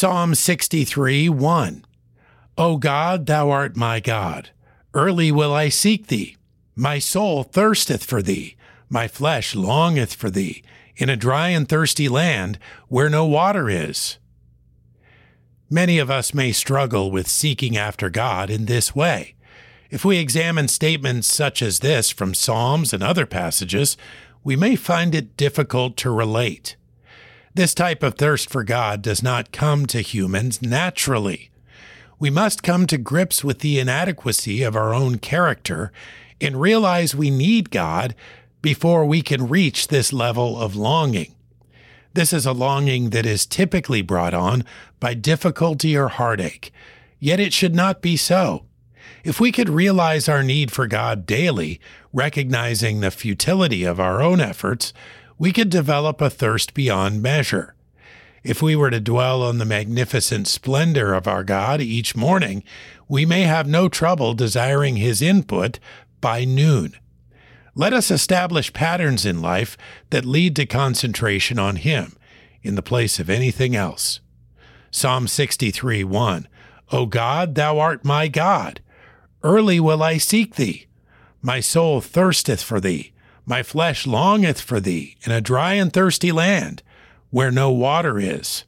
Psalm 63 1. O God, thou art my God. Early will I seek thee. My soul thirsteth for thee. My flesh longeth for thee, in a dry and thirsty land where no water is. Many of us may struggle with seeking after God in this way. If we examine statements such as this from Psalms and other passages, we may find it difficult to relate. This type of thirst for God does not come to humans naturally. We must come to grips with the inadequacy of our own character and realize we need God before we can reach this level of longing. This is a longing that is typically brought on by difficulty or heartache, yet it should not be so. If we could realize our need for God daily, recognizing the futility of our own efforts, we could develop a thirst beyond measure. If we were to dwell on the magnificent splendor of our God each morning, we may have no trouble desiring His input by noon. Let us establish patterns in life that lead to concentration on Him in the place of anything else. Psalm 63 1 O God, thou art my God. Early will I seek thee. My soul thirsteth for thee. My flesh longeth for thee in a dry and thirsty land where no water is.